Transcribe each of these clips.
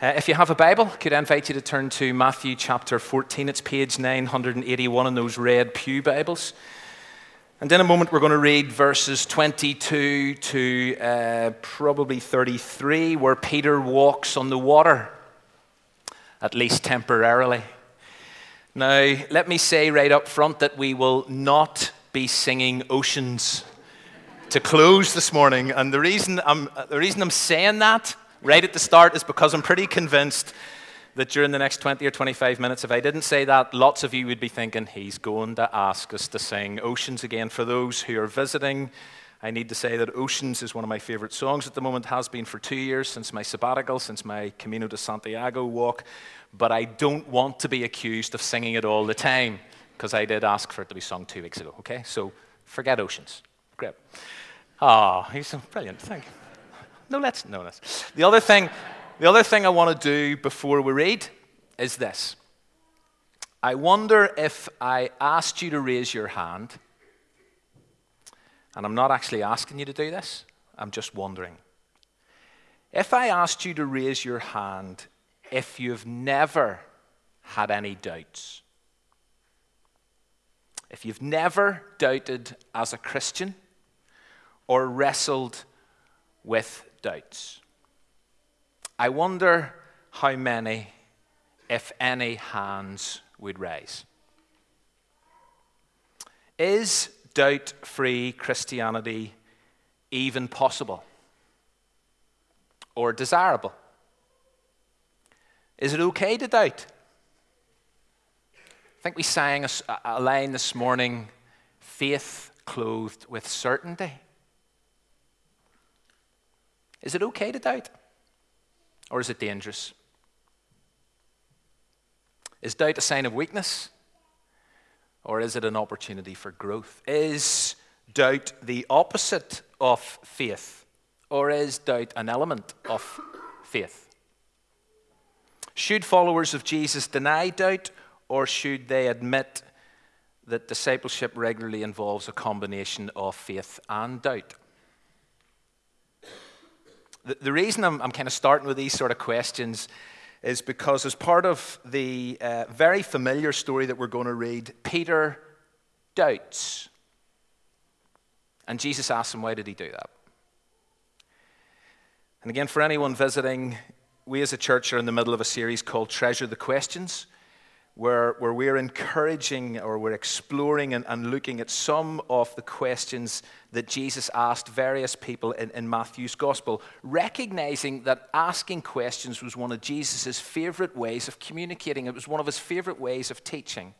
Uh, if you have a Bible, could I invite you to turn to Matthew chapter 14? It's page 981 in those red Pew Bibles. And in a moment, we're going to read verses 22 to uh, probably 33, where Peter walks on the water, at least temporarily. Now, let me say right up front that we will not be singing Oceans to close this morning. And the reason I'm, the reason I'm saying that right at the start is because I'm pretty convinced that during the next 20 or 25 minutes, if I didn't say that, lots of you would be thinking, he's going to ask us to sing Oceans again. For those who are visiting, I need to say that Oceans is one of my favorite songs at the moment, has been for two years since my sabbatical, since my Camino de Santiago walk. But I don't want to be accused of singing it all the time, because I did ask for it to be sung two weeks ago, okay? So forget Oceans. Great. Ah, oh, he's brilliant. Thank you. No, let's, no, let's. The other thing, the other thing I want to do before we read is this. I wonder if I asked you to raise your hand, and I'm not actually asking you to do this, I'm just wondering. If I asked you to raise your hand if you've never had any doubts, if you've never doubted as a Christian or wrestled with doubts. I wonder how many, if any, hands would raise. Is doubt free Christianity even possible or desirable? Is it okay to doubt? I think we sang a, a line this morning faith clothed with certainty. Is it okay to doubt? Or is it dangerous? Is doubt a sign of weakness? Or is it an opportunity for growth? Is doubt the opposite of faith? Or is doubt an element of faith? Should followers of Jesus deny doubt, or should they admit that discipleship regularly involves a combination of faith and doubt? The, the reason I'm, I'm kind of starting with these sort of questions is because, as part of the uh, very familiar story that we're going to read, Peter doubts. And Jesus asks him, Why did he do that? And again, for anyone visiting, we as a church are in the middle of a series called Treasure the Questions where, where we're encouraging or we're exploring and, and looking at some of the questions that Jesus asked various people in, in Matthew's gospel, recognizing that asking questions was one of Jesus' favorite ways of communicating, it was one of his favorite ways of teaching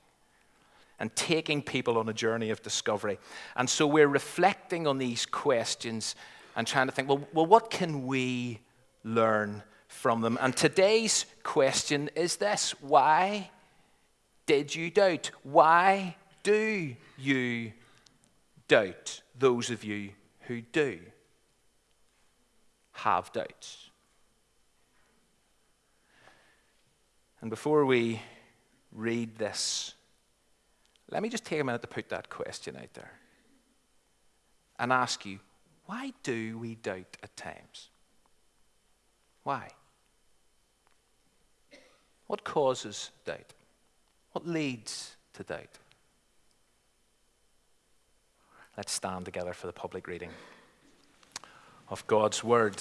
and taking people on a journey of discovery. And so we're reflecting on these questions and trying to think, well, well what can we learn from them? And today's question is this why? Did you doubt? Why do you doubt? Those of you who do have doubts. And before we read this, let me just take a minute to put that question out there and ask you why do we doubt at times? Why? What causes doubt? What leads to doubt? Let's stand together for the public reading of God's Word.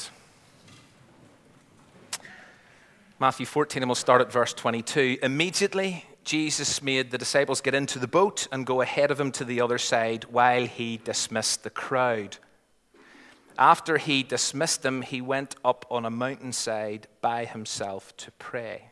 Matthew 14, and we'll start at verse 22. Immediately, Jesus made the disciples get into the boat and go ahead of him to the other side while he dismissed the crowd. After he dismissed them, he went up on a mountainside by himself to pray.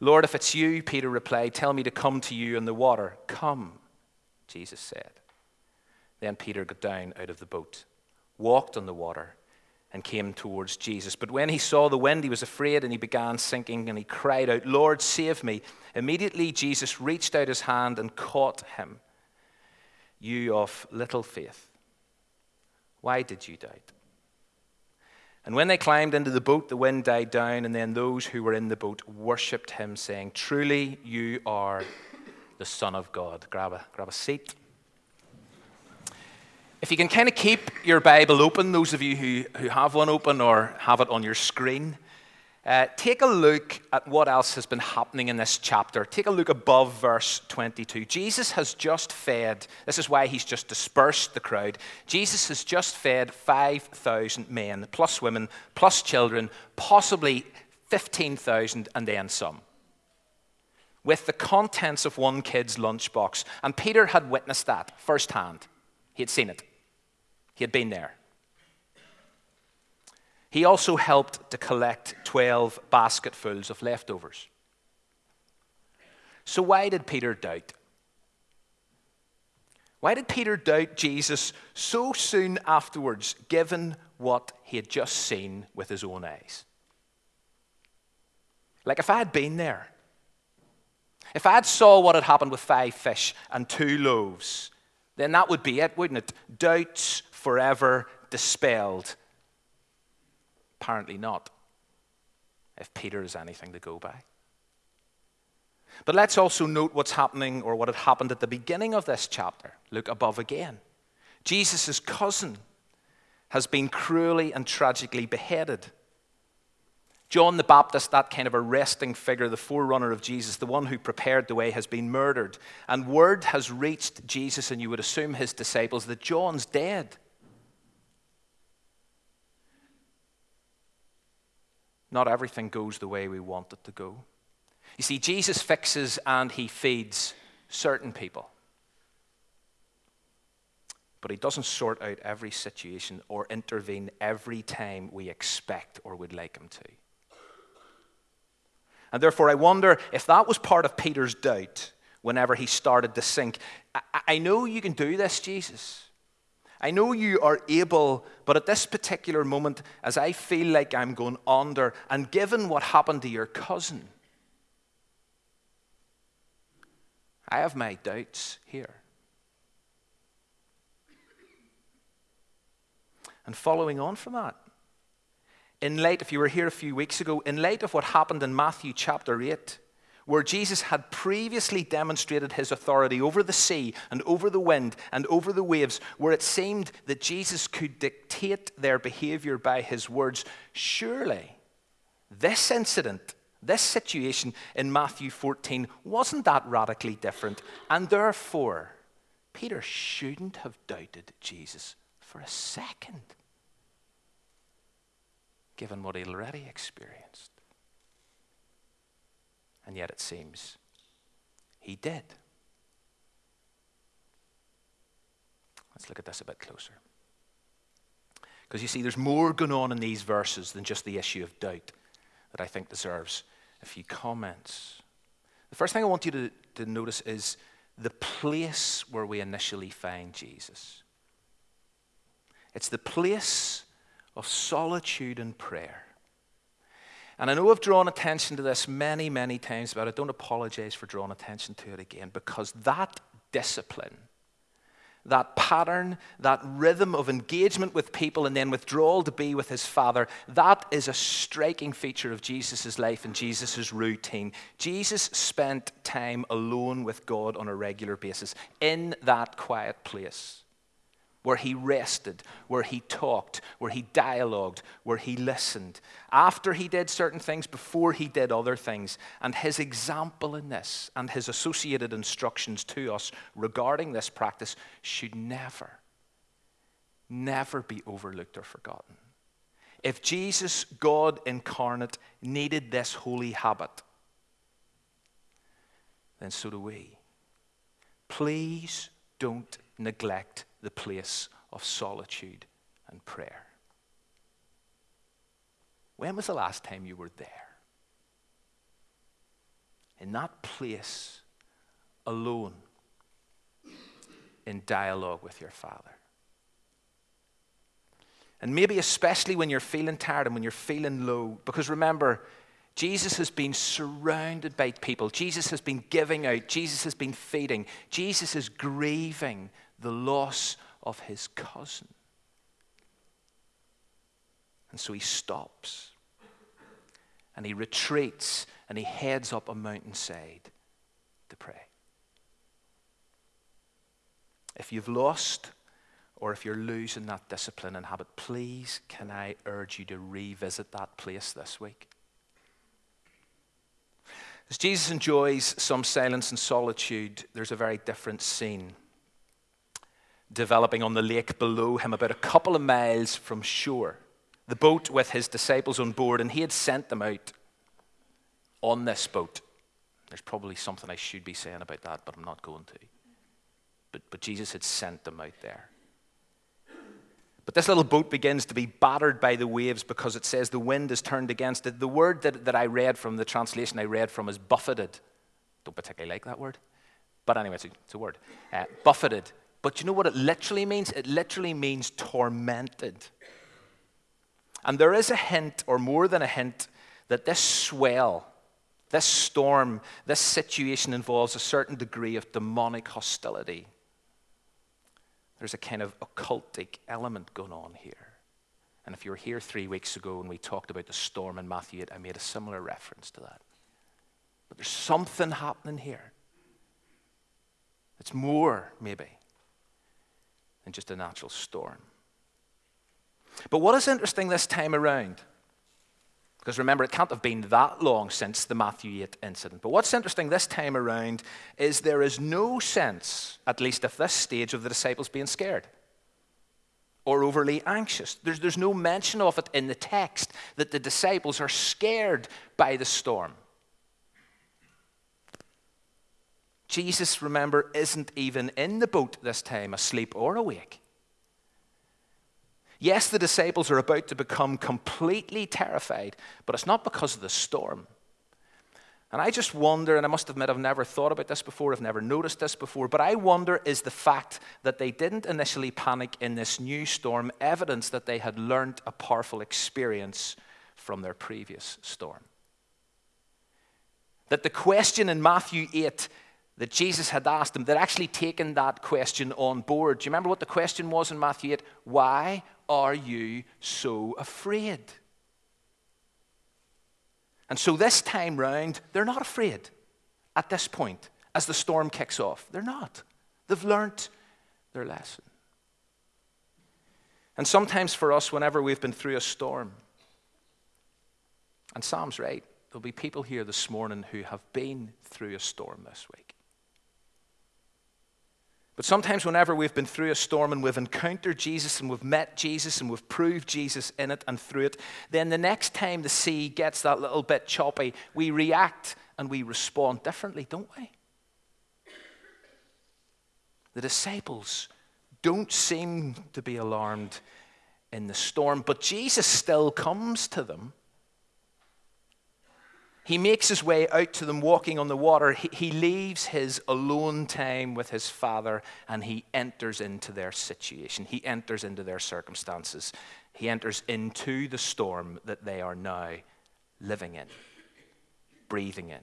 Lord, if it's you, Peter replied, tell me to come to you in the water. Come, Jesus said. Then Peter got down out of the boat, walked on the water, and came towards Jesus. But when he saw the wind, he was afraid and he began sinking and he cried out, Lord, save me. Immediately, Jesus reached out his hand and caught him. You of little faith, why did you doubt? And when they climbed into the boat, the wind died down, and then those who were in the boat worshipped him, saying, Truly, you are the Son of God. Grab a, grab a seat. If you can kind of keep your Bible open, those of you who, who have one open or have it on your screen, uh, take a look at what else has been happening in this chapter. Take a look above verse 22. Jesus has just fed, this is why he's just dispersed the crowd. Jesus has just fed 5,000 men, plus women, plus children, possibly 15,000 and then some, with the contents of one kid's lunchbox. And Peter had witnessed that firsthand, he had seen it. He had been there. He also helped to collect 12 basketfuls of leftovers. So, why did Peter doubt? Why did Peter doubt Jesus so soon afterwards, given what he had just seen with his own eyes? Like if I had been there, if I had saw what had happened with five fish and two loaves, then that would be it, wouldn't it? Doubts forever dispelled? Apparently not, if Peter is anything to go by. But let's also note what's happening or what had happened at the beginning of this chapter. Look above again. Jesus' cousin has been cruelly and tragically beheaded. John the Baptist, that kind of arresting figure, the forerunner of Jesus, the one who prepared the way, has been murdered. And word has reached Jesus, and you would assume his disciples, that John's dead. Not everything goes the way we want it to go. You see, Jesus fixes and he feeds certain people. But he doesn't sort out every situation or intervene every time we expect or would like him to. And therefore, I wonder if that was part of Peter's doubt whenever he started to sink. I, I know you can do this, Jesus. I know you are able, but at this particular moment, as I feel like I'm going under, and given what happened to your cousin, I have my doubts here. And following on from that, in light, if you were here a few weeks ago, in light of what happened in Matthew chapter 8, where Jesus had previously demonstrated his authority over the sea and over the wind and over the waves, where it seemed that Jesus could dictate their behavior by his words, surely this incident, this situation in Matthew 14, wasn't that radically different. And therefore, Peter shouldn't have doubted Jesus for a second, given what he'd already experienced. And yet it seems he did. Let's look at this a bit closer. Because you see, there's more going on in these verses than just the issue of doubt that I think deserves a few comments. The first thing I want you to, to notice is the place where we initially find Jesus. It's the place of solitude and prayer. And I know I've drawn attention to this many, many times, but I don't apologize for drawing attention to it again because that discipline, that pattern, that rhythm of engagement with people and then withdrawal to be with his Father, that is a striking feature of Jesus' life and Jesus' routine. Jesus spent time alone with God on a regular basis in that quiet place where he rested, where he talked, where he dialogued, where he listened. After he did certain things, before he did other things. And his example in this and his associated instructions to us regarding this practice should never, never be overlooked or forgotten. If Jesus, God incarnate, needed this holy habit, then so do we. Please don't neglect the place of solitude and prayer. When was the last time you were there? In that place, alone, in dialogue with your Father. And maybe especially when you're feeling tired and when you're feeling low. Because remember, Jesus has been surrounded by people. Jesus has been giving out. Jesus has been feeding. Jesus is grieving the loss of his cousin. And so he stops and he retreats and he heads up a mountainside to pray. If you've lost or if you're losing that discipline and habit, please can I urge you to revisit that place this week? As Jesus enjoys some silence and solitude, there's a very different scene developing on the lake below him, about a couple of miles from shore. The boat with his disciples on board, and he had sent them out on this boat. There's probably something I should be saying about that, but I'm not going to. But, but Jesus had sent them out there. But this little boat begins to be battered by the waves because it says the wind is turned against it. The word that, that I read from the translation I read from is buffeted. Don't particularly like that word. But anyway, it's a, it's a word. Uh, buffeted. But you know what it literally means? It literally means tormented. And there is a hint, or more than a hint, that this swell, this storm, this situation involves a certain degree of demonic hostility. There's a kind of occultic element going on here. And if you were here three weeks ago and we talked about the storm in Matthew 8, I made a similar reference to that. But there's something happening here. It's more, maybe, than just a natural storm. But what is interesting this time around because remember, it can't have been that long since the Matthew 8 incident. But what's interesting this time around is there is no sense, at least at this stage, of the disciples being scared or overly anxious. There's, there's no mention of it in the text that the disciples are scared by the storm. Jesus, remember, isn't even in the boat this time, asleep or awake. Yes, the disciples are about to become completely terrified, but it's not because of the storm. And I just wonder, and I must admit I've never thought about this before, I've never noticed this before, but I wonder is the fact that they didn't initially panic in this new storm evidence that they had learned a powerful experience from their previous storm? That the question in Matthew 8 that Jesus had asked them, they'd actually taken that question on board. Do you remember what the question was in Matthew 8? Why are you so afraid? And so this time round, they're not afraid at this point as the storm kicks off. They're not. They've learnt their lesson. And sometimes for us, whenever we've been through a storm, and Sam's right, there'll be people here this morning who have been through a storm this week. But sometimes, whenever we've been through a storm and we've encountered Jesus and we've met Jesus and we've proved Jesus in it and through it, then the next time the sea gets that little bit choppy, we react and we respond differently, don't we? The disciples don't seem to be alarmed in the storm, but Jesus still comes to them he makes his way out to them walking on the water. He, he leaves his alone time with his father and he enters into their situation. He enters into their circumstances. He enters into the storm that they are now living in, breathing in.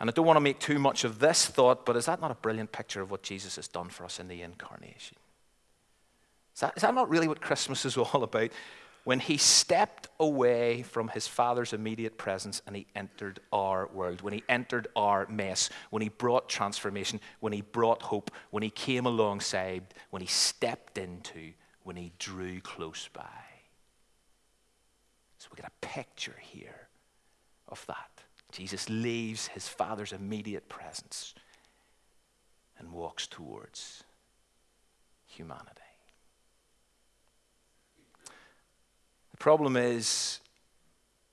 And I don't want to make too much of this thought, but is that not a brilliant picture of what Jesus has done for us in the incarnation? Is that, is that not really what Christmas is all about? When he stepped away from his father's immediate presence and he entered our world, when he entered our mess, when he brought transformation, when he brought hope, when he came alongside, when he stepped into, when he drew close by. So we get a picture here of that. Jesus leaves his father's immediate presence and walks towards humanity. The problem is,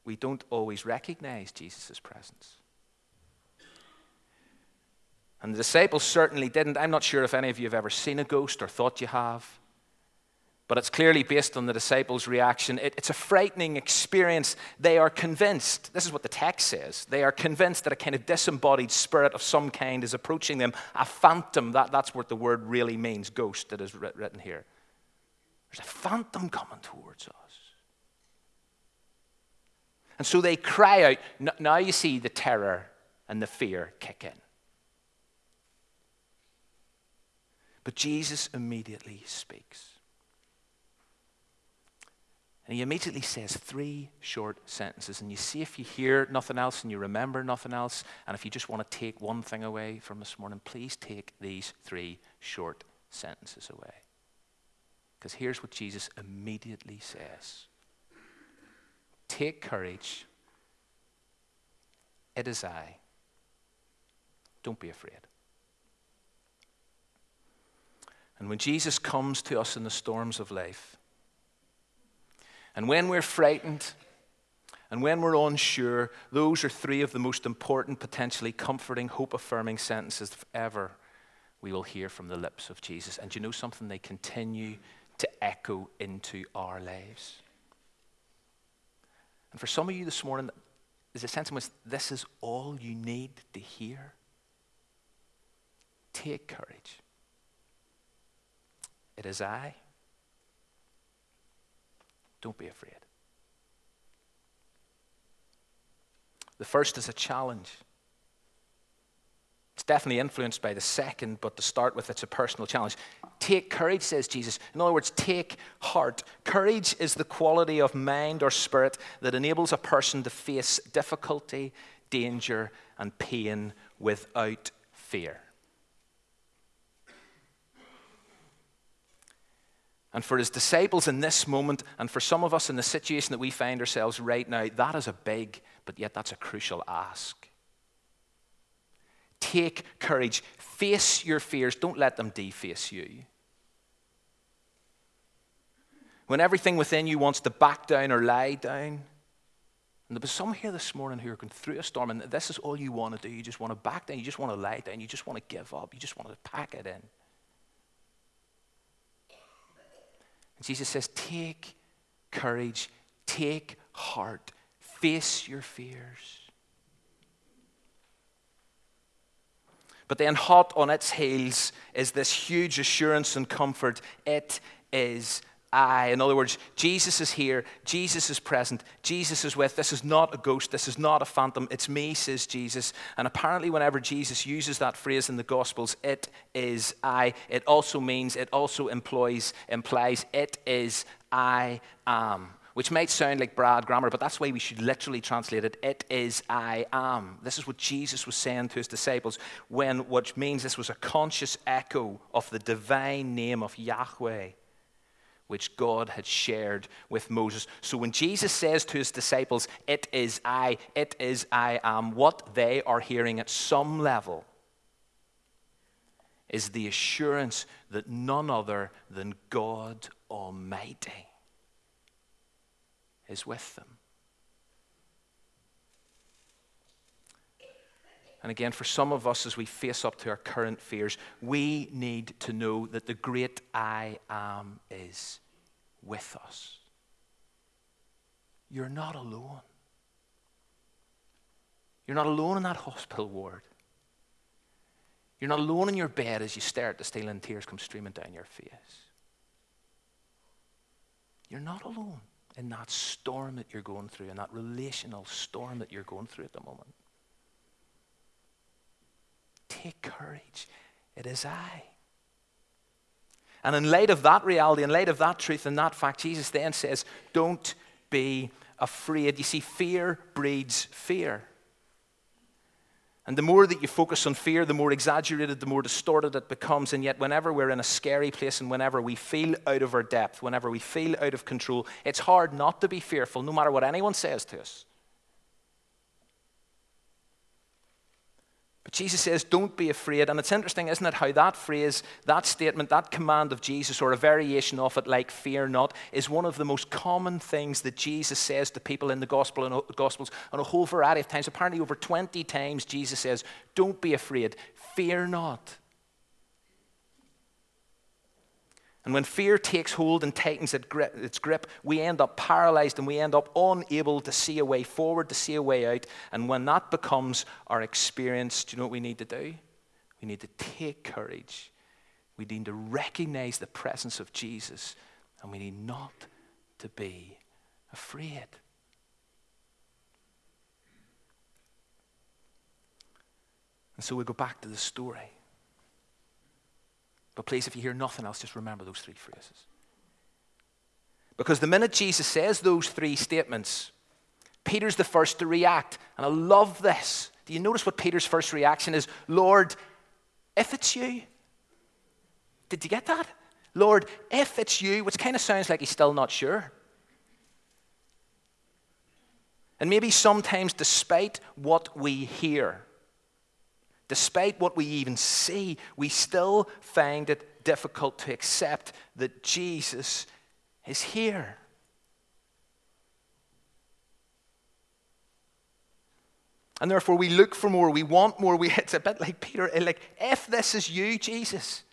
we don't always recognize Jesus' presence. And the disciples certainly didn't. I'm not sure if any of you have ever seen a ghost or thought you have. But it's clearly based on the disciples' reaction. It, it's a frightening experience. They are convinced, this is what the text says, they are convinced that a kind of disembodied spirit of some kind is approaching them. A phantom, that, that's what the word really means, ghost, that is written here. There's a phantom coming towards us. And so they cry out. Now you see the terror and the fear kick in. But Jesus immediately speaks. And he immediately says three short sentences. And you see if you hear nothing else and you remember nothing else, and if you just want to take one thing away from this morning, please take these three short sentences away. Because here's what Jesus immediately says Take courage. It is I. Don't be afraid. And when Jesus comes to us in the storms of life, and when we're frightened, and when we're unsure, those are three of the most important, potentially comforting, hope affirming sentences ever we will hear from the lips of Jesus. And you know something? They continue to echo into our lives. And for some of you this morning, there's a sense in which this is all you need to hear. Take courage. It is I. Don't be afraid. The first is a challenge. It's definitely influenced by the second, but to start with, it's a personal challenge. Take courage, says Jesus. In other words, take heart. Courage is the quality of mind or spirit that enables a person to face difficulty, danger, and pain without fear. And for his disciples in this moment, and for some of us in the situation that we find ourselves right now, that is a big, but yet that's a crucial ask. Take courage. Face your fears. Don't let them deface you. When everything within you wants to back down or lie down, and there was some here this morning who are going through a storm, and this is all you want to do. You just want to back down. You just want to lie down. You just want to give up. You just want to pack it in. And Jesus says, Take courage, take heart, face your fears. But then, hot on its heels, is this huge assurance and comfort. It is I. In other words, Jesus is here, Jesus is present, Jesus is with. This is not a ghost, this is not a phantom, it's me, says Jesus. And apparently, whenever Jesus uses that phrase in the Gospels, it is I, it also means, it also employs, implies, it is I am. Which might sound like Brad grammar, but that's why we should literally translate it. It is I am. This is what Jesus was saying to his disciples, when which means this was a conscious echo of the divine name of Yahweh which God had shared with Moses. So when Jesus says to his disciples, It is I, it is I am, what they are hearing at some level is the assurance that none other than God Almighty is with them. And again, for some of us, as we face up to our current fears, we need to know that the great I am is with us. You're not alone. You're not alone in that hospital ward. You're not alone in your bed as you stare at the ceiling and tears come streaming down your face. You're not alone in that storm that you're going through, in that relational storm that you're going through at the moment. Take courage. It is I. And in light of that reality, in light of that truth and that fact, Jesus then says, Don't be afraid. You see, fear breeds fear. And the more that you focus on fear, the more exaggerated, the more distorted it becomes. And yet, whenever we're in a scary place and whenever we feel out of our depth, whenever we feel out of control, it's hard not to be fearful, no matter what anyone says to us. But Jesus says, Don't be afraid. And it's interesting, isn't it, how that phrase, that statement, that command of Jesus, or a variation of it like fear not, is one of the most common things that Jesus says to people in the gospel and Gospels on a whole variety of times. Apparently, over 20 times, Jesus says, Don't be afraid, fear not. And when fear takes hold and tightens its grip, we end up paralyzed and we end up unable to see a way forward, to see a way out. And when that becomes our experience, do you know what we need to do? We need to take courage. We need to recognize the presence of Jesus And we need not to be afraid. And so we go back to the story. But please, if you hear nothing else, just remember those three phrases. Because the minute Jesus says those three statements, Peter's the first to react. And I love this. Do you notice what Peter's first reaction is? Lord, if it's you. Did you get that? Lord, if it's you, which kind of sounds like he's still not sure. And maybe sometimes, despite what we hear, despite what we even see, we still find it difficult to accept that Jesus is here. And therefore, we look for more, we want more. We, it's a bit like Peter, eh, like, if this is you, Jesus.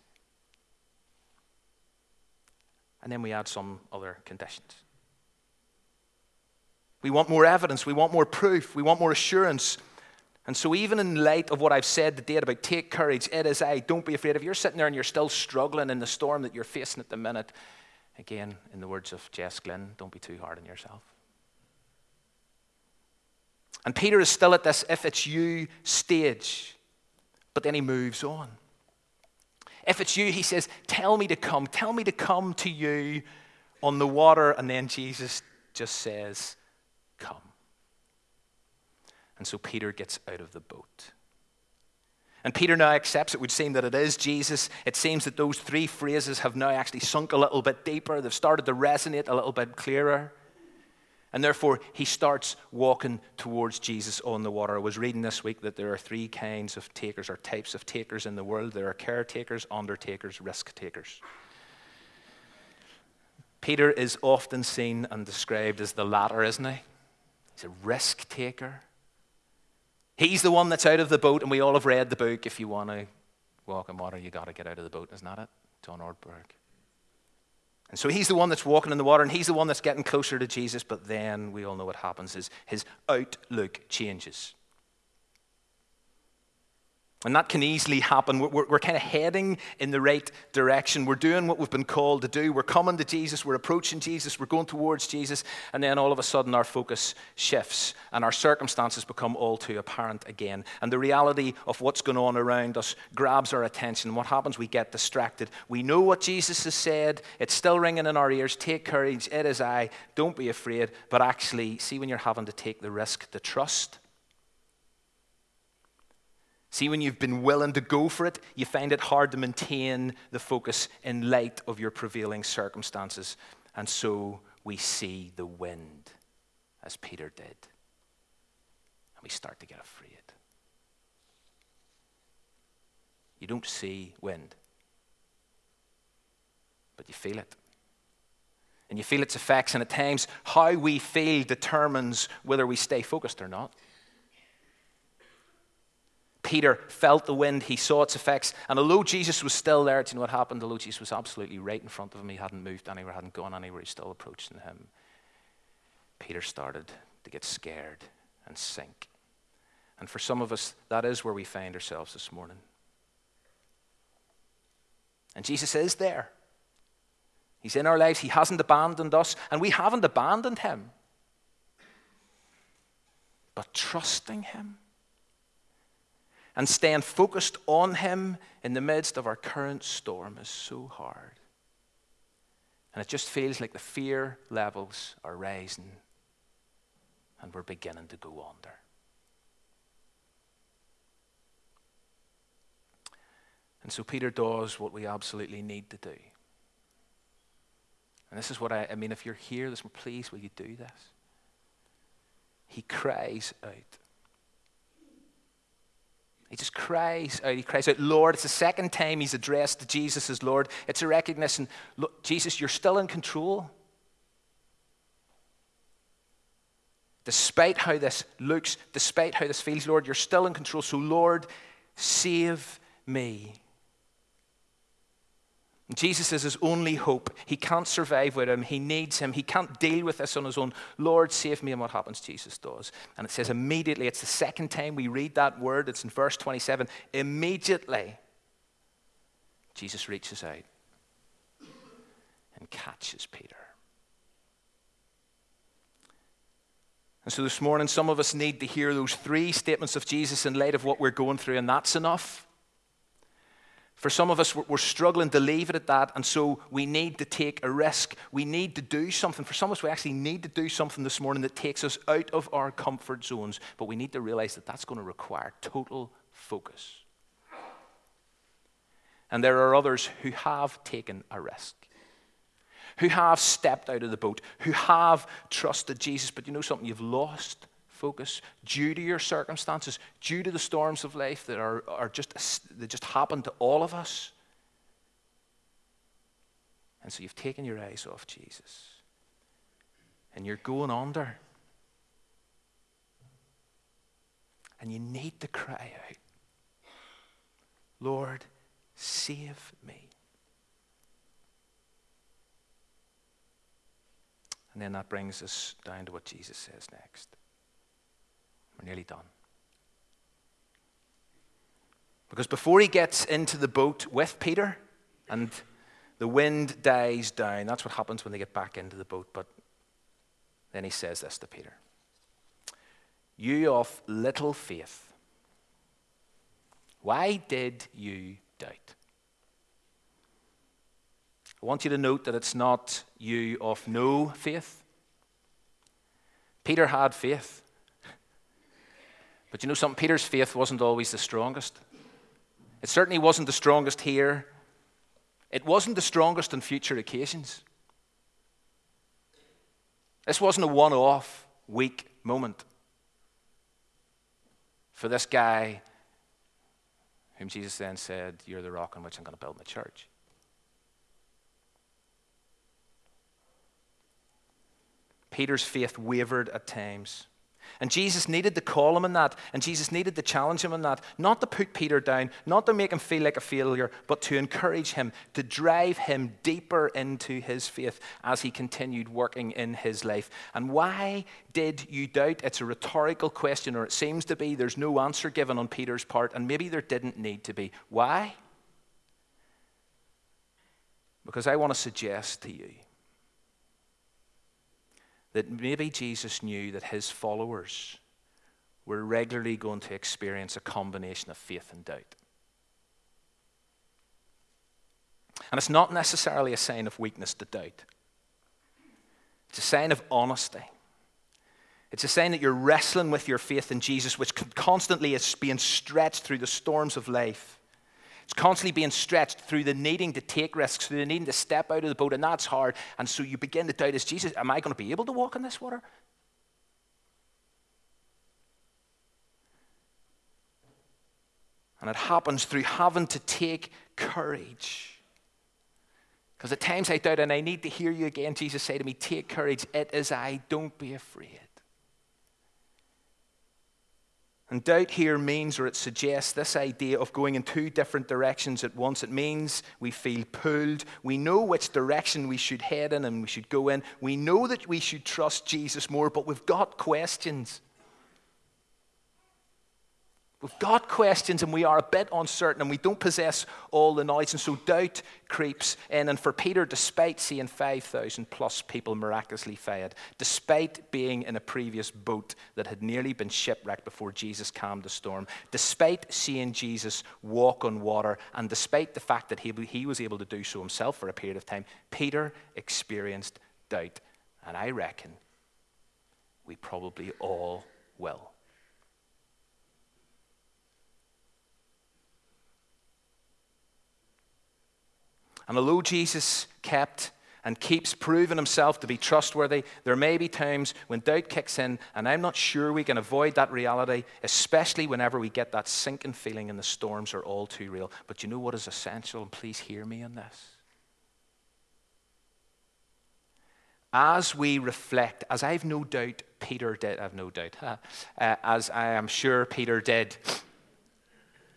And then we add some other conditions. We want more evidence, we want more proof, we want more assurance. And so, even in light of what I've said today about take courage, it is I, don't be afraid. If you're sitting there and you're still struggling in the storm that you're facing at the minute, again, in the words of Jess Glynne, don't be too hard on yourself. And Peter is still at this if it's you stage, but then he moves on. If it's you, he says, Tell me to come, tell me to come to you on the water. And then Jesus just says, Come. And so Peter gets out of the boat. And Peter now accepts it would seem that it is Jesus. It seems that those three phrases have now actually sunk a little bit deeper. They've started to resonate a little bit clearer. And therefore, he starts walking towards Jesus on the water. I was reading this week that there are three kinds of takers or types of takers in the world there are caretakers, undertakers, risk takers. Peter is often seen and described as the latter, isn't he? He's a risk taker. He's the one that's out of the boat, and we all have read the book. If you want to walk in water, you got to get out of the boat, isn't that it? John Ortberg. And so he's the one that's walking in the water and he's the one that's getting closer to Jesus, but then we all know what happens is his outlook changes. And that can easily happen. We're, we're, we're, kind of heading in the right direction. We're doing what we've been called to do. We're coming to Jesus. We're approaching Jesus. We're going towards Jesus. And then all of a sudden, our focus shifts and our circumstances become all too apparent again. And the reality of what's going on around us grabs our attention. What happens? We get distracted. We know what Jesus has said. It's still ringing in our ears. Take courage. It is I. Don't be afraid. But actually, see when you're having to take the risk to trust See, when you've been willing to go for it, you find it hard to maintain the focus in light of your prevailing circumstances. And so we see the wind, as Peter did. And we start to get afraid. You don't see wind, but you feel it. And you feel its effects, and at times, how we feel determines whether we stay focused or not. Peter felt the wind, he saw its effects. And although Jesus was still there, do you know what happened? Although Jesus was absolutely right in front of him, he hadn't moved anywhere, hadn't gone anywhere, he's still approaching him. Peter started to get scared and sink. And for some of us, that is where we find ourselves this morning. And Jesus is there. He's in our lives. He hasn't abandoned us, and we haven't abandoned him. But trusting him and staying focused on Him in the midst of our current storm is so hard. And it just feels like the fear levels are rising and we're beginning to go under. And so Peter does what we absolutely need to do. And this is what I, I mean, if you're here this please will you do this? He cries out. He just cries out. He cries out, Lord. It's the second time he's addressed Jesus as Lord. It's a recognition, look, Jesus, you're still in control. Despite how this looks, despite how this feels, Lord, you're still in control. So, Lord, save me. Jesus is his only hope. He can't survive with him. He needs him. He can't deal with this on his own. Lord, save me. And what happens? Jesus does. And it says immediately, it's the second time we read that word. It's in verse 27. Immediately, Jesus reaches out and catches Peter. And so this morning, some of us need to hear those three statements of Jesus in light of what we're going through, and that's enough. For some of us, we're struggling to leave it at that, and so we need to take a risk. We need to do something. For some of us, we actually need to do something this morning that takes us out of our comfort zones, but we need to realize that that's going to require total focus. And there are others who have taken a risk, who have stepped out of the boat, who have trusted Jesus, but you know something? You've lost focus due to your circumstances, due to the storms of life that are, are just, that just happen to all of us. And so you've taken your eyes off Jesus. And you're going under. And you need to cry out, Lord, save me. And then that brings us down to what Jesus says next. We're nearly done. Because before he gets into the boat with Peter and the wind dies down, that's what happens when they get back into the boat. But then he says this to Peter You of little faith, why did you doubt? I want you to note that it's not you of no faith. Peter had faith. But you know something? Peter's faith wasn't always the strongest. It certainly wasn't the strongest here. It wasn't the strongest on future occasions. This wasn't a one off, weak moment for this guy whom Jesus then said, You're the rock on which I'm going to build my church. Peter's faith wavered at times. And Jesus needed to call him in that, and Jesus needed to challenge him in that, not to put Peter down, not to make him feel like a failure, but to encourage him, to drive him deeper into his faith as he continued working in his life. And why did you doubt? It's a rhetorical question, or it seems to be. There's no answer given on Peter's part, and maybe there didn't need to be. Why? Because I want to suggest to you that maybe Jesus knew that his followers were regularly going to experience a combination of faith and doubt. And it's not necessarily a sign of weakness to doubt, it's a sign of honesty. It's a sign that you're wrestling with your faith in Jesus, which constantly is being stretched through the storms of life. It's constantly being stretched through the needing to take risks, through the needing to step out of the boat, and that's hard. And so you begin to doubt is Jesus, am I going to be able to walk in this water? And it happens through having to take courage. Because at times I doubt, and I need to hear you again, Jesus say to me, Take courage, it is I, don't be afraid. And doubt here means, or it suggests, this idea of going in two different directions at once. It means we feel pulled. We know which direction we should head in and we should go in. We know that we should trust Jesus more, but we've got questions. We've got questions and we are a bit uncertain and we don't possess all the knowledge. And so doubt creeps in. And for Peter, despite seeing 5,000 plus people miraculously fed, despite being in a previous boat that had nearly been shipwrecked before Jesus calmed the storm, despite seeing Jesus walk on water, and despite the fact that he, he was able to do so himself for a period of time, Peter experienced doubt. And I reckon we probably all will. And although Jesus kept and keeps proving himself to be trustworthy, there may be times when doubt kicks in, and I'm not sure we can avoid that reality, especially whenever we get that sinking feeling and the storms are all too real. But you know what is essential, and please hear me on this. As we reflect, as I've no doubt Peter did, I've no doubt, uh, as I am sure Peter did,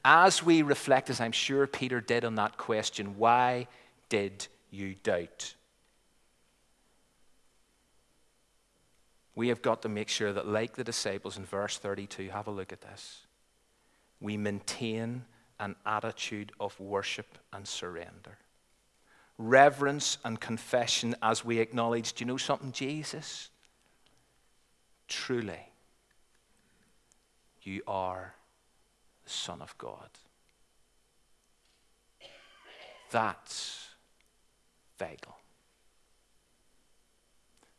as we reflect, as I'm sure Peter did on that question, why did you doubt? We have got to make sure that, like the disciples in verse 32, have a look at this. We maintain an attitude of worship and surrender. reverence and confession as we acknowledge do you know something, Jesus? Truly, you are the Son of God. That's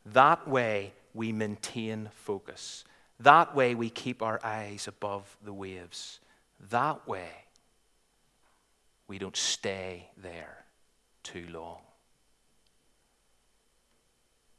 That way we maintain focus. That way we keep our eyes above the waves. That way we don't stay there too long.